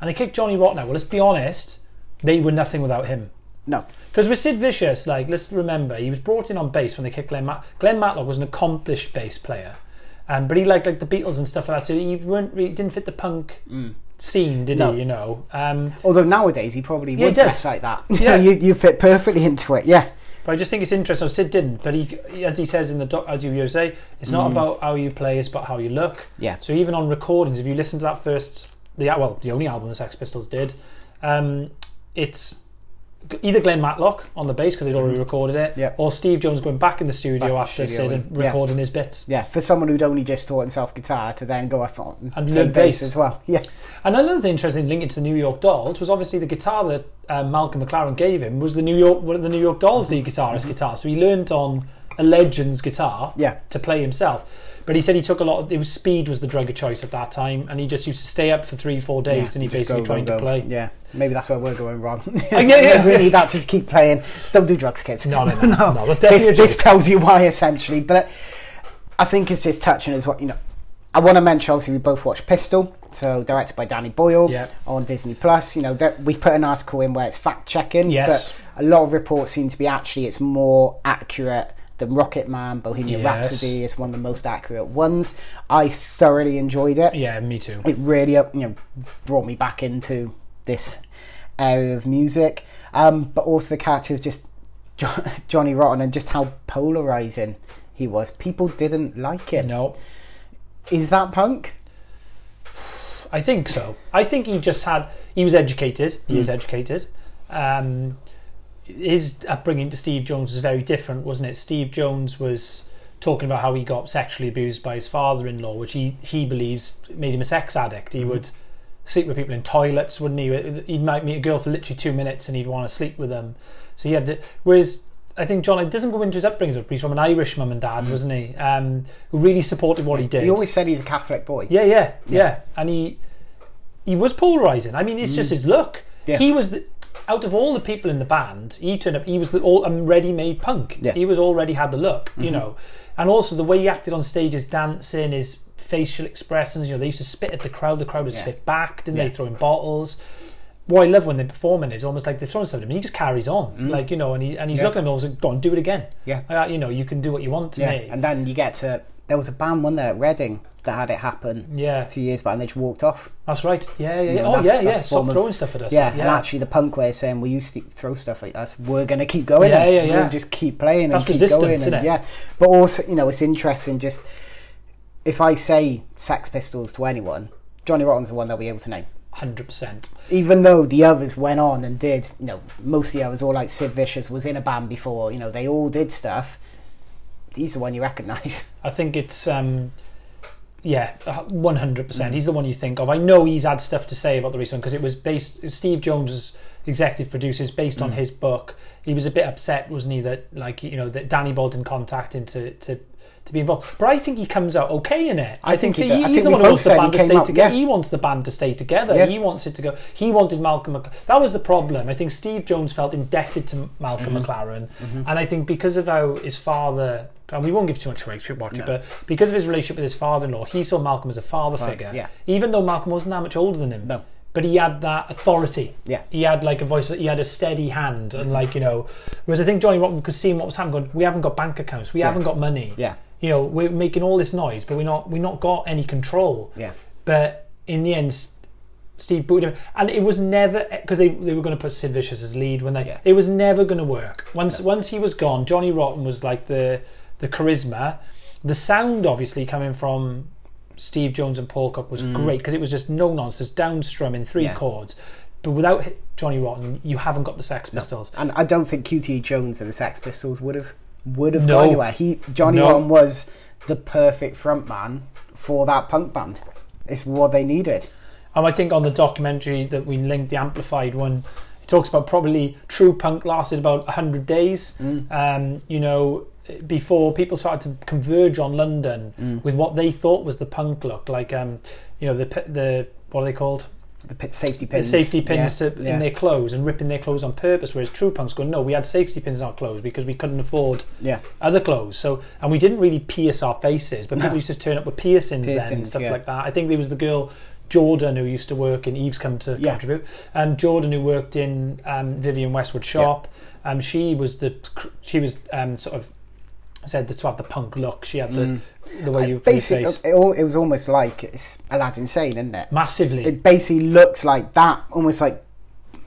Speaker 2: And they kicked Johnny Rotten out. Well, let's be honest, they were nothing without him.
Speaker 1: No,
Speaker 2: Because with Sid Vicious, like let's remember, he was brought in on bass when they kicked Glenn. Mat- Glenn Matlock was an accomplished bass player, um, but he liked like the Beatles and stuff like that. So he weren't really, didn't fit the punk scene, did
Speaker 1: No.
Speaker 2: he? You know. Um,
Speaker 1: although nowadays he probably
Speaker 2: Yeah,
Speaker 1: would
Speaker 2: does.
Speaker 1: dress like that.
Speaker 2: Yeah.
Speaker 1: you you fit perfectly into it. Yeah,
Speaker 2: But I just think it's interesting. Sid didn't, but he, as he says in the doc, as you say, it's not about how you play; it's about how you look.
Speaker 1: Yeah.
Speaker 2: So even on recordings, if you listen to that first, the well, the only album the Sex Pistols did, um, it's either Glenn Matlock on the bass because they'd already recorded it, or Steve Jones going back in the studio
Speaker 1: Back
Speaker 2: after
Speaker 1: studio
Speaker 2: Sid
Speaker 1: and-
Speaker 2: and
Speaker 1: yeah.
Speaker 2: recording his bits.
Speaker 1: yeah. For someone who'd only just taught himself guitar to then go off on
Speaker 2: And learn bass.
Speaker 1: as well. Yeah,
Speaker 2: And another interesting link it to the New York Dolls was obviously the guitar that um, Malcolm McLaren gave him was the New York one of the New York Dolls lead guitarist guitar. So he learnt on a legend's guitar
Speaker 1: Yeah.
Speaker 2: to play himself. But he said he took a lot. Of, it was speed was the drug of choice at that time, and he just used to stay up for three, four days,
Speaker 1: yeah.
Speaker 2: and he basically trying to play.
Speaker 1: Yeah, maybe that's where we're going wrong.
Speaker 2: yeah, yeah.
Speaker 1: we need that to keep playing. Don't do drugs, kids.
Speaker 2: No, no, no, no. That's definitely
Speaker 1: this, this tells you why essentially but i think it's just touching as what you know i want to mention obviously we both watched pistol so directed by danny boyle
Speaker 2: Yeah.
Speaker 1: on disney plus you know that we've put an article in where it's fact checking
Speaker 2: Yes.
Speaker 1: but a lot of reports seem to be actually it's more accurate than rocket man bohemian
Speaker 2: Yes.
Speaker 1: rhapsody is one of the most accurate ones i thoroughly enjoyed it
Speaker 2: Yeah, me too.
Speaker 1: it really uh, you know brought me back into this area of music um, but also the character of just jo- Johnny Rotten and just how polarizing he was people didn't like it. Is
Speaker 2: No, is
Speaker 1: that punk
Speaker 2: I think so. I think he just had. He was educated. He is educated. Um, his upbringing to Steve Jones was very different, wasn't it? Steve Jones was talking about how he got sexually abused by his father-in-law, which he he believes made him a sex addict. He would sleep with people in toilets, wouldn't he? He might meet a girl for literally two minutes and he'd want to sleep with them. So he had. To, whereas. I think John it doesn't go into his upbringing, but he's from an Irish mum and dad, wasn't he? Um, who really supported what he did.
Speaker 1: He always said he's a catholic boy
Speaker 2: Yeah, yeah, yeah, And he he was polarizing. I mean, it's just his look.
Speaker 1: Mm. Yeah.
Speaker 2: He was the, out of all the people in the band. He turned up. He was the all um, ready-made punk.
Speaker 1: Yeah. Mm-hmm.
Speaker 2: He was already had the look, you know, and also the way he acted on stage, his dancing, his facial expressions. You know, they used to spit at the crowd. The crowd would
Speaker 1: Yeah.
Speaker 2: spit back, didn't
Speaker 1: Yeah.
Speaker 2: they? Throwing bottles. What I love when they're performing is almost like they're throwing something, and he just carries on, like you know, and he and he's.
Speaker 1: Yeah.
Speaker 2: looking at them, almost like, go on, do it again.
Speaker 1: Yeah.
Speaker 2: Uh, you know, you can do what you want to
Speaker 1: yeah
Speaker 2: me.
Speaker 1: and then you get to there was a band one there at Reading that had it happen
Speaker 2: Yeah,
Speaker 1: a few years back, and they just walked off.
Speaker 2: that's right. Yeah, yeah, yeah.
Speaker 1: know,
Speaker 2: oh, yeah, yeah. Stop
Speaker 1: of-
Speaker 2: throwing stuff at us.
Speaker 1: Yeah, and actually the punk way of saying we used to throw stuff like that. We're going to keep going.
Speaker 2: Yeah, yeah, yeah.
Speaker 1: We'll just keep playing.
Speaker 2: That's
Speaker 1: and keep
Speaker 2: resistance,
Speaker 1: going
Speaker 2: isn't
Speaker 1: and,
Speaker 2: it?
Speaker 1: Yeah, but also you know it's interesting. Just if I say Sex Pistols to anyone, Johnny Rotten's the one they'll be able to name.
Speaker 2: hundred percent.
Speaker 1: Even though the others went on and did, you know, most of the others, all like Sid Vicious was in a band before. You know, they all did stuff. He's the one you recognise.
Speaker 2: I think it's um, yeah, one hundred percent. He's the one you think of. I know he's had stuff to say about the recent one because it was based. Steve Jones was executive producer. Based on his book. He was a bit upset, wasn't he? That like you know that Danny Boyle didn't contact him to to. To be involved, but I think he comes out okay in it.
Speaker 1: I think he
Speaker 2: he,
Speaker 1: does. I
Speaker 2: he's
Speaker 1: think
Speaker 2: the one who wants the band to stay
Speaker 1: out-
Speaker 2: together.
Speaker 1: yeah.
Speaker 2: He wants the band to stay together.
Speaker 1: Yeah.
Speaker 2: He wants it to go. He wanted Malcolm. Mc- that was the problem. I think Steve Jones felt indebted to Malcolm
Speaker 1: Mm-hmm.
Speaker 2: McLaren, and I think because of how his father, and we won't give too much away because people watch it,
Speaker 1: No.
Speaker 2: but because of his relationship with his father-in-law, he saw Malcolm as a father
Speaker 1: Right,
Speaker 2: figure.
Speaker 1: yeah.
Speaker 2: Even though Malcolm wasn't that much older than him.
Speaker 1: No.
Speaker 2: But he had that authority.
Speaker 1: Yeah.
Speaker 2: He had like a voice. He had a steady hand, and like you know. Whereas I think Johnny Rotten could see what was happening. Going, we haven't got bank accounts. We
Speaker 1: Yeah.
Speaker 2: haven't got money.
Speaker 1: Yeah,
Speaker 2: You know, we're making all this noise, but we're not. We're not got any control.
Speaker 1: yeah,
Speaker 2: But in the end, Steve booted him, and it was never because they, they were going to put Sid Vicious as lead when they.
Speaker 1: Yeah.
Speaker 2: It was never going to work. Once once he was gone, Johnny Rotten was like the the charisma, the sound obviously coming from Steve Jones and Paul Cook was great because it was just no nonsense, downstrum in three
Speaker 1: Mm. Yeah.
Speaker 2: chords. But without Johnny Rotten, you haven't got the Sex Pistols.
Speaker 1: and I don't think QT Jones and the Sex Pistols would have would have
Speaker 2: No.
Speaker 1: gone anywhere. He Johnny
Speaker 2: No.
Speaker 1: Rotten was the perfect frontman for that punk band. It's what they needed.
Speaker 2: And I think on the documentary that we linked, the amplified one, it talks about probably true punk lasted about 100 days. Um, you know, before people started to converge on London with what they thought was the punk look, like, um, you know, the the what are they called?
Speaker 1: The safety
Speaker 2: The
Speaker 1: pins,
Speaker 2: safety pins
Speaker 1: Yeah,
Speaker 2: to
Speaker 1: yeah,
Speaker 2: in their clothes and ripping their clothes on purpose. Whereas true punks go, no, we had safety pins in our clothes because we couldn't afford
Speaker 1: yeah,
Speaker 2: other clothes. So, and we didn't really pierce our faces, but people
Speaker 1: No.
Speaker 2: used to turn up with piercings, then and stuff like that. I think there was the girl Jordan who used to work in Eve's come to
Speaker 1: Yeah.
Speaker 2: contribute. Um, Jordan who worked in um, Vivienne Westwood shop. Um, she was the she was um, sort of said to have the punk look. She had the the way you
Speaker 1: Basically,
Speaker 2: face
Speaker 1: it, it was almost like it's Aladdin Sane, isn't it?
Speaker 2: massively.
Speaker 1: It basically looked like that, almost like.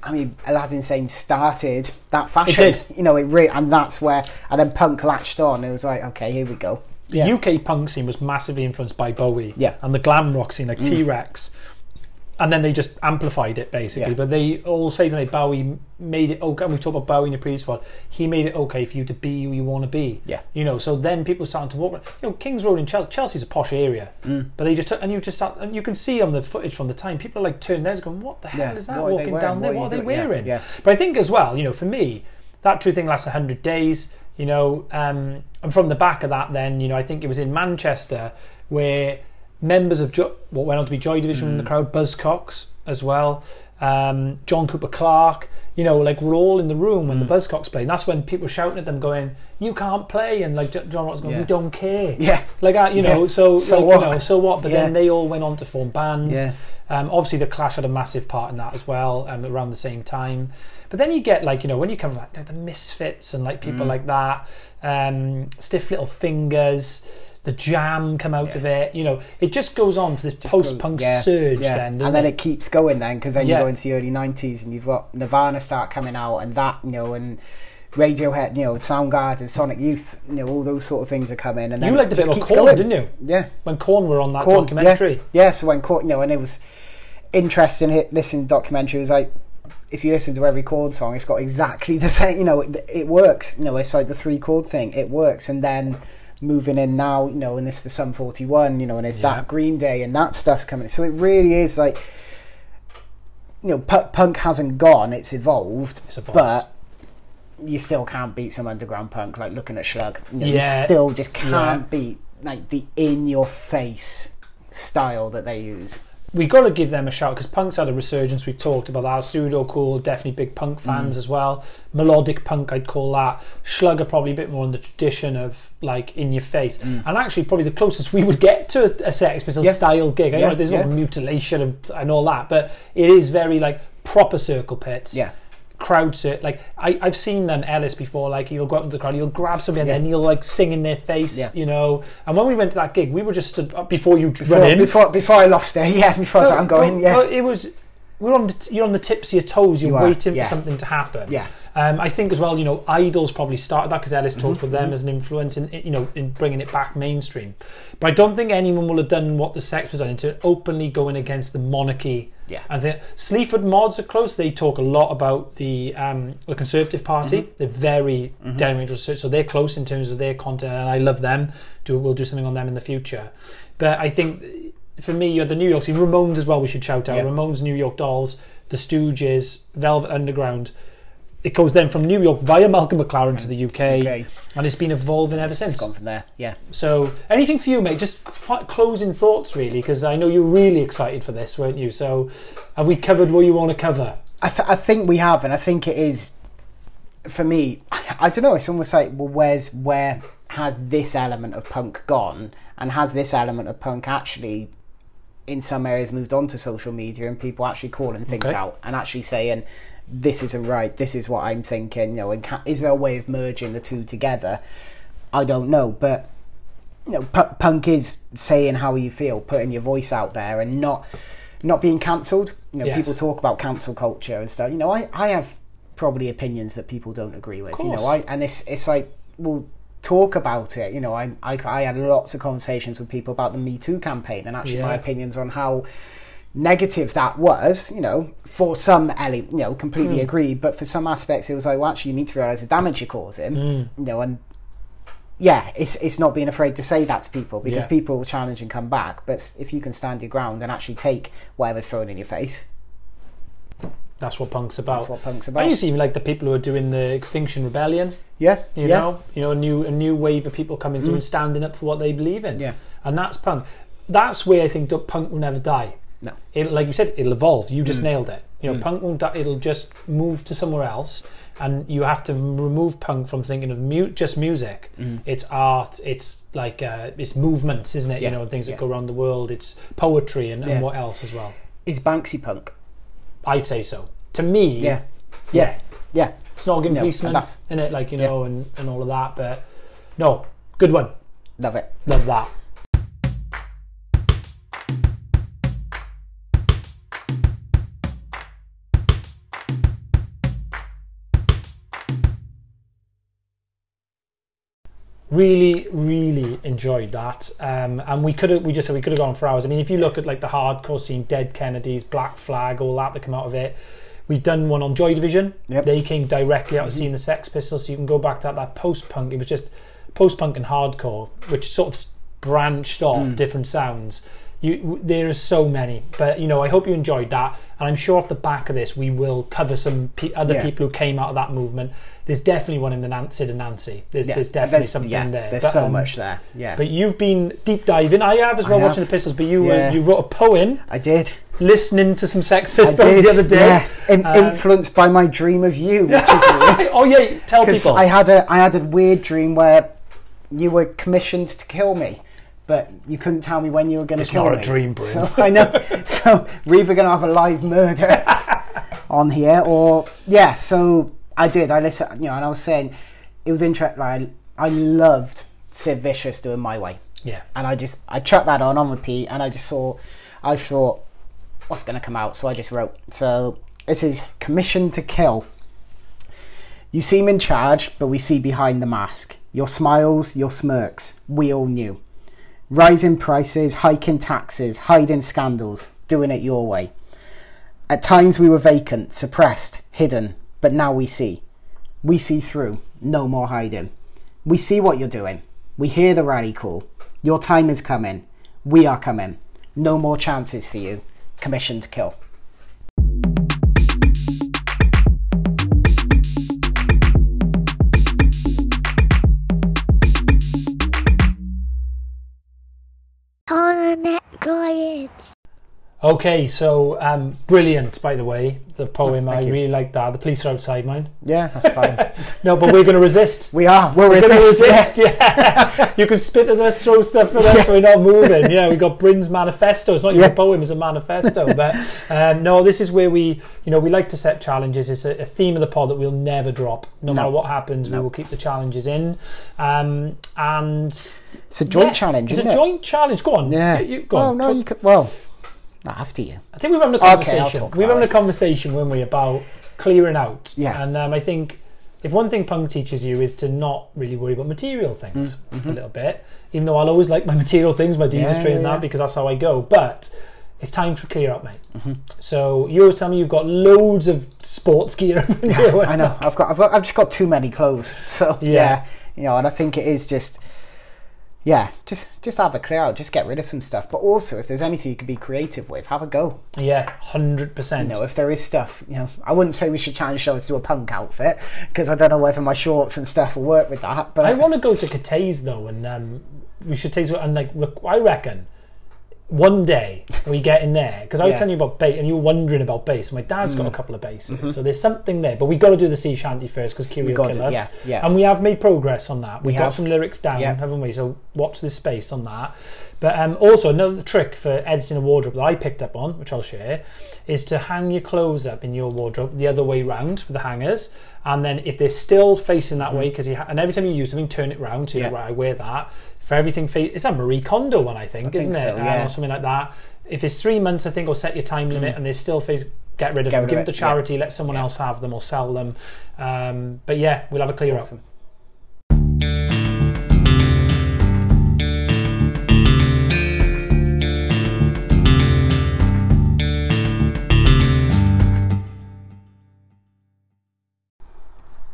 Speaker 1: I mean, Aladdin Sane started that fashion.
Speaker 2: It did.
Speaker 1: You know, it and that's where, and then punk latched on. It was like, okay, here we go.
Speaker 2: the
Speaker 1: Yeah.
Speaker 2: UK punk scene was massively influenced by Bowie
Speaker 1: Yeah. Mm.
Speaker 2: and the glam rock scene like T-Rex and then they just amplified it basically
Speaker 1: Yeah.
Speaker 2: but they all say that Bowie made it okay and we've talked about Bowie in the previous one he made it okay for you to be who you want to be
Speaker 1: Yeah.
Speaker 2: you know so then people starting to walk you know Kings Road in Chelsea Chelsea's a posh area
Speaker 1: Mm.
Speaker 2: but they just took, and you just start, and you can see on the footage from the time people are like turning their going what the hell
Speaker 1: Yeah.
Speaker 2: is that
Speaker 1: they
Speaker 2: walking down there
Speaker 1: What are
Speaker 2: what are they
Speaker 1: doing? Yeah,
Speaker 2: wearing
Speaker 1: yeah.
Speaker 2: but I think as well, you know, for me, that true thing lasts 100 days, you know, um, and from the back of that, then, you know, I think it was in Manchester where members of jo- what went on to be Joy Division in
Speaker 1: Mm.
Speaker 2: the crowd, Buzzcocks as well, um, John Cooper Clarke, you know, like we're all in the room
Speaker 1: Mm.
Speaker 2: when the Buzzcocks play. And that's when people were shouting at them, going, "You can't play," and like John Rott's going,
Speaker 1: Yeah.
Speaker 2: "We don't care."
Speaker 1: Yeah.
Speaker 2: Like uh, you know,
Speaker 1: Yeah.
Speaker 2: so,
Speaker 1: So
Speaker 2: like,
Speaker 1: what?
Speaker 2: you know, so what? But
Speaker 1: Yeah.
Speaker 2: then they all went on to form bands.
Speaker 1: Yeah.
Speaker 2: Um, obviously, the Clash had a massive part in that as well, um, around the same time. But then you get like you know when you come like, like the Misfits and like
Speaker 1: Mm.
Speaker 2: people like that, um, Stiff Little Fingers, the Jam come out
Speaker 1: Yeah.
Speaker 2: of it. You know, it just goes on for this post-punk
Speaker 1: Yeah,
Speaker 2: surge.
Speaker 1: yeah.
Speaker 2: Then, doesn't
Speaker 1: and then
Speaker 2: it?
Speaker 1: it keeps going then because then you go into the early 90s and you've got Nirvana start coming out and that you know and Radiohead you know Soundgarden Sonic Youth you know all those sort of things are coming and then
Speaker 2: you liked a bit of Korn,
Speaker 1: going.
Speaker 2: didn't you?
Speaker 1: yeah
Speaker 2: When Korn were on that
Speaker 1: Korn,
Speaker 2: documentary.
Speaker 1: yeah, yeah so when Korn, you know and it was interesting listening to documentary it was like if you listen to every chord song it's got exactly the same you know it, it works you know it's like the three chord thing it works and then moving in now you know and it's the Sum 41 you know and it's
Speaker 2: Yeah.
Speaker 1: that Green Day and that stuff's coming so it really is like you know pu- punk hasn't gone it's evolved,
Speaker 2: It's evolved.
Speaker 1: but you still can't beat some underground punk like looking at Slug you, know,
Speaker 2: Yeah.
Speaker 1: you still just can't
Speaker 2: Yeah.
Speaker 1: beat like the in your face style that they use
Speaker 2: we got to give them a shout because punk's had a resurgence. We've talked about that. Pseudo cool, definitely big punk
Speaker 1: Mm.
Speaker 2: fans as well. Melodic punk, I'd call that. Slugger probably a bit more in the tradition of like in your face, and actually probably the closest we would get to a Sex Pistols
Speaker 1: Mm. Yeah.
Speaker 2: style gig. I
Speaker 1: Yeah,
Speaker 2: know there's
Speaker 1: yeah.
Speaker 2: no mutilation and, and all that, but it is very like proper circle pits.
Speaker 1: yeah
Speaker 2: crowd surf. Like I, I've seen them Ellis before. Like he'll go out into the crowd, he'll grab somebody, and then he'll like sing in their face,
Speaker 1: Yeah.
Speaker 2: you know. And when we went to that gig, we were just stood up before you
Speaker 1: Before,
Speaker 2: run in.
Speaker 1: before, before I lost it, yeah, before I was like, I'm going,
Speaker 2: Well,
Speaker 1: yeah.
Speaker 2: well, it was. We're on the you're on the tips of your toes. You're
Speaker 1: You are,
Speaker 2: waiting
Speaker 1: yeah.
Speaker 2: for something to happen.
Speaker 1: Yeah.
Speaker 2: Um, I think as well, you know, Idles probably started that because Ellis
Speaker 1: Mm-hmm,
Speaker 2: talks about them as an influence in, you know, in bringing it back mainstream. But I don't think anyone will have done what the Sex was done into openly going against the monarchy.
Speaker 1: Yeah.
Speaker 2: I think Sleaford mods are close. They talk a lot about the um, the Conservative Party.
Speaker 1: Mm-hmm.
Speaker 2: They're very mm so they're close in terms of their content, and I love them. Do we'll do something on them in the future. But I think for me, you had the New York scene, Ramones as well. We should shout out
Speaker 1: Yeah.
Speaker 2: Ramones, New York Dolls, The Stooges, Velvet Underground. It goes then from New York via Malcolm McLaren to the UK,
Speaker 1: UK.
Speaker 2: and it's been evolving ever
Speaker 1: It's
Speaker 2: since.
Speaker 1: gone from there, yeah.
Speaker 2: So, anything for you, mate? Just f- closing thoughts, really, because I know you're really excited for this, weren't you? So, have we covered what you want to cover?
Speaker 1: I, th- I think we have, and I think it is for me. I don't know. It's almost like, well, where's where has this element of punk gone, and has this element of punk actually, in some areas, moved on to social media and people actually calling things
Speaker 2: Okay.
Speaker 1: out and actually saying, "This isn't right. This is what I'm thinking." You know, and ca- is there a way of merging the two together? I don't know, but you know, pu- punk is saying how you feel, putting your voice out there, and not not being cancelled. You know,
Speaker 2: Yes.
Speaker 1: people talk about cancel culture and stuff. You know, I, I have probably opinions that people don't agree with. You know, I and it's it's like we'll talk about it. You know, I, I I had lots of conversations with people about the Me Too campaign and actually my opinions on how negative that was. You know, for some, ele- you know, completely
Speaker 2: Hmm.
Speaker 1: agree, but for some aspects, it was like, well, actually, you need to realize the damage you're causing.
Speaker 2: Hmm.
Speaker 1: You know, and yeah, it's it's not being afraid to say that to people because
Speaker 2: Yeah.
Speaker 1: people will challenge and come back. But if you can stand your ground and actually take whatever's thrown in your face,
Speaker 2: That's what punk's about.
Speaker 1: that's what punk's about.
Speaker 2: I used to even like the people who are doing the Extinction Rebellion.
Speaker 1: yeah,
Speaker 2: You
Speaker 1: yeah,
Speaker 2: know, you know, a new a new wave of people coming through and standing up for what they believe in.
Speaker 1: Yeah.
Speaker 2: and that's punk. That's where I think punk will never die.
Speaker 1: No,
Speaker 2: It, like you said, it'll evolve. You
Speaker 1: Mm.
Speaker 2: just nailed it. You know, punk won't die. It'll just move to somewhere else, and you have to remove punk from thinking of mu- just music. It's art. It's like uh, it's movements, isn't it?
Speaker 1: Mm. Yeah,
Speaker 2: You know, things that
Speaker 1: yeah.
Speaker 2: go around the world. It's poetry and,
Speaker 1: Yeah.
Speaker 2: and what else as well.
Speaker 1: is Banksy punk?
Speaker 2: I'd say so. To me,
Speaker 1: Yeah, yeah, yeah.
Speaker 2: snogging
Speaker 1: No,
Speaker 2: policeman,
Speaker 1: that's-
Speaker 2: in it, like you know, and, and all of that. But no, good one.
Speaker 1: Love it.
Speaker 2: Love that. Really, really enjoyed that, um, and we could have. We just said we could have gone for hours. I mean, if you look at like the hardcore scene, Dead Kennedys, Black Flag, all that that come out of it. We've done one on Joy Division.
Speaker 1: Yep.
Speaker 2: They came directly out of seeing the Sex Pistols, so you can go back to that, that post punk. It was just post punk and hardcore, which sort of branched off different sounds. You, there are so many, but you know, I hope you enjoyed that, and I'm sure off the back of this, we will cover some pe- other
Speaker 1: Yeah.
Speaker 2: people who came out of that movement. There's definitely one in the Nan- Sid and Nancy. There's,
Speaker 1: Yeah,
Speaker 2: there's definitely something
Speaker 1: yeah,
Speaker 2: there.
Speaker 1: There's
Speaker 2: But,
Speaker 1: so
Speaker 2: um,
Speaker 1: much there. Yeah,
Speaker 2: But you've been deep diving. I have as well,
Speaker 1: I
Speaker 2: watching
Speaker 1: have.
Speaker 2: the Pistols. But you
Speaker 1: Yeah.
Speaker 2: uh, you wrote a poem
Speaker 1: I did.
Speaker 2: listening to some Sex Pistols the other day.
Speaker 1: Yeah. In-
Speaker 2: Um,
Speaker 1: influenced by my dream of you, which is
Speaker 2: oh yeah, tell people.
Speaker 1: I had a I had a weird dream where you were commissioned to kill me, but you couldn't tell me when you were going to
Speaker 2: It's
Speaker 1: kill
Speaker 2: not a
Speaker 1: me.
Speaker 2: dream, Bryn.
Speaker 1: So I know. so we're either going to have a live murder on here, or yeah. So I did. I listened, you know, and I was saying it was interesting. Like, I loved Sid Vicious doing My Way,
Speaker 2: yeah,
Speaker 1: and I just I chucked that on on repeat, and I just saw, I thought, what's going to come out? So I just wrote. So this is commissioned to kill. You seem in charge, but we see behind the mask. Your smiles, your smirks, we all knew. Rising prices, hiking taxes, hiding scandals, doing it your way. At times we were vacant, suppressed, hidden, but now we see. We see through, no more hiding. We see what you're doing. We hear the rally call. Your time is coming. We are coming. No more chances for you. Commission to kill.
Speaker 2: Okay, so um, brilliant, by the way, the poem.
Speaker 1: Oh,
Speaker 2: I
Speaker 1: you.
Speaker 2: really like that. The police are outside mine.
Speaker 1: Yeah, that's fine.
Speaker 2: No, but we're going to resist.
Speaker 1: we are. We're,
Speaker 2: We're going to
Speaker 1: resist,
Speaker 2: resist, yeah. you can spit at us, throw stuff at us, we're not moving. Yeah, we got Bryn's manifesto. It's not even
Speaker 1: Yeah.
Speaker 2: a poem, it's a manifesto. But um, no, this is where we, you know, we like to set challenges. It's a, a theme of the pod that we'll never drop. No,
Speaker 1: No.
Speaker 2: matter what happens, we will keep the challenges in. Um, and
Speaker 1: It's a joint
Speaker 2: yeah,
Speaker 1: challenge,
Speaker 2: It's a
Speaker 1: it?
Speaker 2: joint challenge. Go on.
Speaker 1: Yeah.
Speaker 2: You- go
Speaker 1: oh
Speaker 2: on.
Speaker 1: no,
Speaker 2: Talk-
Speaker 1: you could. Well, not after you.
Speaker 2: I think we were having a conversation.
Speaker 1: talk
Speaker 2: we were having a conversation, weren't we, about clearing out.
Speaker 1: Yeah.
Speaker 2: And um, I think if one thing punk teaches you is to not really worry about material things a little bit, even though I'll always like my material things, my Divas
Speaker 1: Mm, mm-hmm. Yeah,
Speaker 2: trays and
Speaker 1: yeah,
Speaker 2: that,
Speaker 1: yeah.
Speaker 2: because that's how I go. But it's time to clear out, mate.
Speaker 1: Mm-hmm.
Speaker 2: So you always tell me you've got loads of sports gear. up here.
Speaker 1: I know. I've got. I've got. I've just got too many clothes. So
Speaker 2: Yeah.
Speaker 1: yeah. you know, and I think it is just. Yeah, just just have a clear out. Just get rid of some stuff. But also, if there's anything you can be creative with, have a go.
Speaker 2: Yeah, hundred percent.
Speaker 1: You know, if there is stuff, you know, I wouldn't say we should challenge shows to a punk outfit because I don't know whether my shorts and stuff will work with that. But
Speaker 2: I want to go to Catay's though, and um, we should taste and like I reckon one day we get in there because I was
Speaker 1: Yeah. Mm.
Speaker 2: telling you about bass and you were wondering about bass. My dad's got a couple of basses, so there's something there. But we got to do the sea shanty first because Kiwi will kill us.
Speaker 1: yeah, yeah.
Speaker 2: And we have made progress on that. We've
Speaker 1: We
Speaker 2: got
Speaker 1: have.
Speaker 2: some lyrics down,
Speaker 1: Yeah.
Speaker 2: haven't we? So watch this space on that. But um, also another trick for editing a wardrobe that I picked up on, which I'll share, is to hang your clothes up in your wardrobe the other way round with the hangers, and then if they're still facing that way, because ha- and every time you use something, turn it round to
Speaker 1: Mm-hmm. Yeah.
Speaker 2: right, I wear that. For everything, fa- it's a Marie Kondo one, I think,
Speaker 1: think
Speaker 2: isn't it?
Speaker 1: so,
Speaker 2: Um,
Speaker 1: yeah.
Speaker 2: or something like that. If it's three months, I think, or set your time limit, and they're still face, get rid of
Speaker 1: Mm. Get
Speaker 2: them,
Speaker 1: rid
Speaker 2: give
Speaker 1: of
Speaker 2: them to
Speaker 1: it, yeah.
Speaker 2: charity, let someone else have them or sell them. Um, but yeah, we'll have a clear
Speaker 1: Awesome.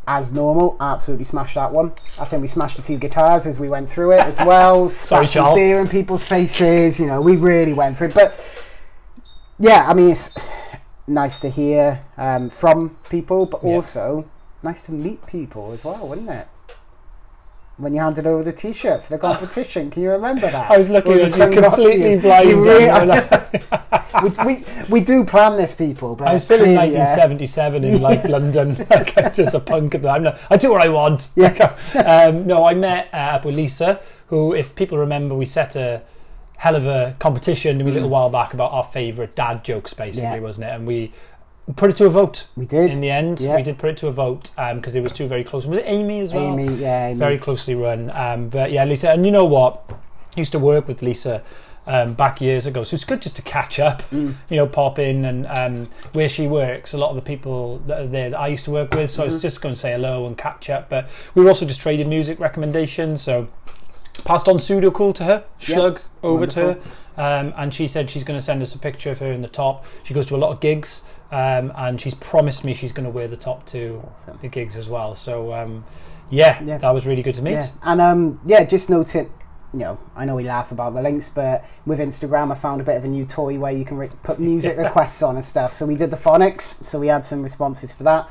Speaker 1: As normal, absolutely smashed that one. I think we smashed a few guitars as we went through it as well.
Speaker 2: Sorry,
Speaker 1: Spat some
Speaker 2: Charles.
Speaker 1: beer in people's faces. You know, we really went through it. But yeah, I mean, it's nice to hear um, from people, but
Speaker 2: Yeah.
Speaker 1: also nice to meet people as well, wouldn't it? When you handed over the T-shirt for the competition, can you remember that?
Speaker 2: I was looking at you
Speaker 1: something got to
Speaker 2: completely
Speaker 1: you?
Speaker 2: blind.
Speaker 1: You really-
Speaker 2: and I'm like-
Speaker 1: we, we, we do plan this, people. But
Speaker 2: I was still in
Speaker 1: clearly, uh,
Speaker 2: 1977 in like London, like I'm just a punk at the I'm not, I do what I want.
Speaker 1: Yeah.
Speaker 2: um, no, I met uh, up with Lisa, who, if people remember, we set a hell of a competition a little while back about our favourite dad jokes, basically,
Speaker 1: Mm. Yeah.
Speaker 2: wasn't it? And we put it to a vote.
Speaker 1: We did.
Speaker 2: In the end,
Speaker 1: Yeah.
Speaker 2: we did put it to a vote because it was two very close. Was it Amy as well?
Speaker 1: Amy, yeah, Amy.
Speaker 2: very closely run. Um, but yeah, Lisa, and you know what? I used to work with Lisa um, back years ago, so it's good just to catch up.
Speaker 1: Mm.
Speaker 2: You know, pop in and um, where she works. A lot of the people that are there that I used to work with, so I
Speaker 1: Mm-hmm.
Speaker 2: was just going to say hello and catch up. But we were also just trading music recommendations, so passed on pseudo cool to her,
Speaker 1: Yeah.
Speaker 2: slug over to her. Um, and she said she's going to send us a picture of her in the top. She goes to a lot of gigs, um, and she's promised me she's going to wear the top two
Speaker 1: Awesome.
Speaker 2: gigs as well. So um, yeah,
Speaker 1: Yeah.
Speaker 2: that was really good to meet.
Speaker 1: Yeah, and um, yeah, just note it. You know, I know we laugh about the links, but with Instagram, I found a bit of a new toy where you can re- put music requests on and stuff. So we did the phonics, so we had some responses for that.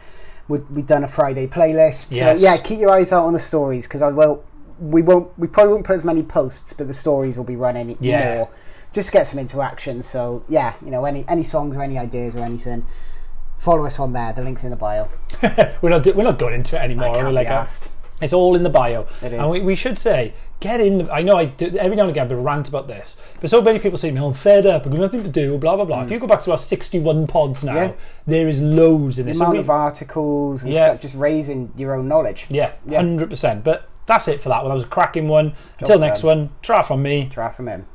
Speaker 1: We'd, we'd done a Friday playlist.
Speaker 2: Yes.
Speaker 1: So yeah, keep your eyes out on the stories because I will. We won't. We probably won't put as many posts, but the stories will be running
Speaker 2: Yeah.
Speaker 1: more. Just get some interaction. So yeah, you know, any any songs or any ideas or anything, follow us on there. The links in the bio.
Speaker 2: we're not we're not going into it anymore.
Speaker 1: Can't
Speaker 2: We're
Speaker 1: be
Speaker 2: like uh,
Speaker 1: asked.
Speaker 2: it's all in the bio,
Speaker 1: It is.
Speaker 2: and we, we should say get in. I know I do every now and again, I rant about this, but so many people say to me, "I'm fed up. I've got nothing to do." Blah blah blah. If you go back to our 61 pods now,
Speaker 1: Mm. Yeah.
Speaker 2: there is loads in
Speaker 1: The
Speaker 2: this. So
Speaker 1: amount
Speaker 2: we-
Speaker 1: of articles and
Speaker 2: Yeah.
Speaker 1: stuff, just raising your own knowledge.
Speaker 2: yeah,
Speaker 1: Yeah.
Speaker 2: hundred percent. But that's it for that one. That was a cracking one. Until next one, try from me.
Speaker 1: Try from him.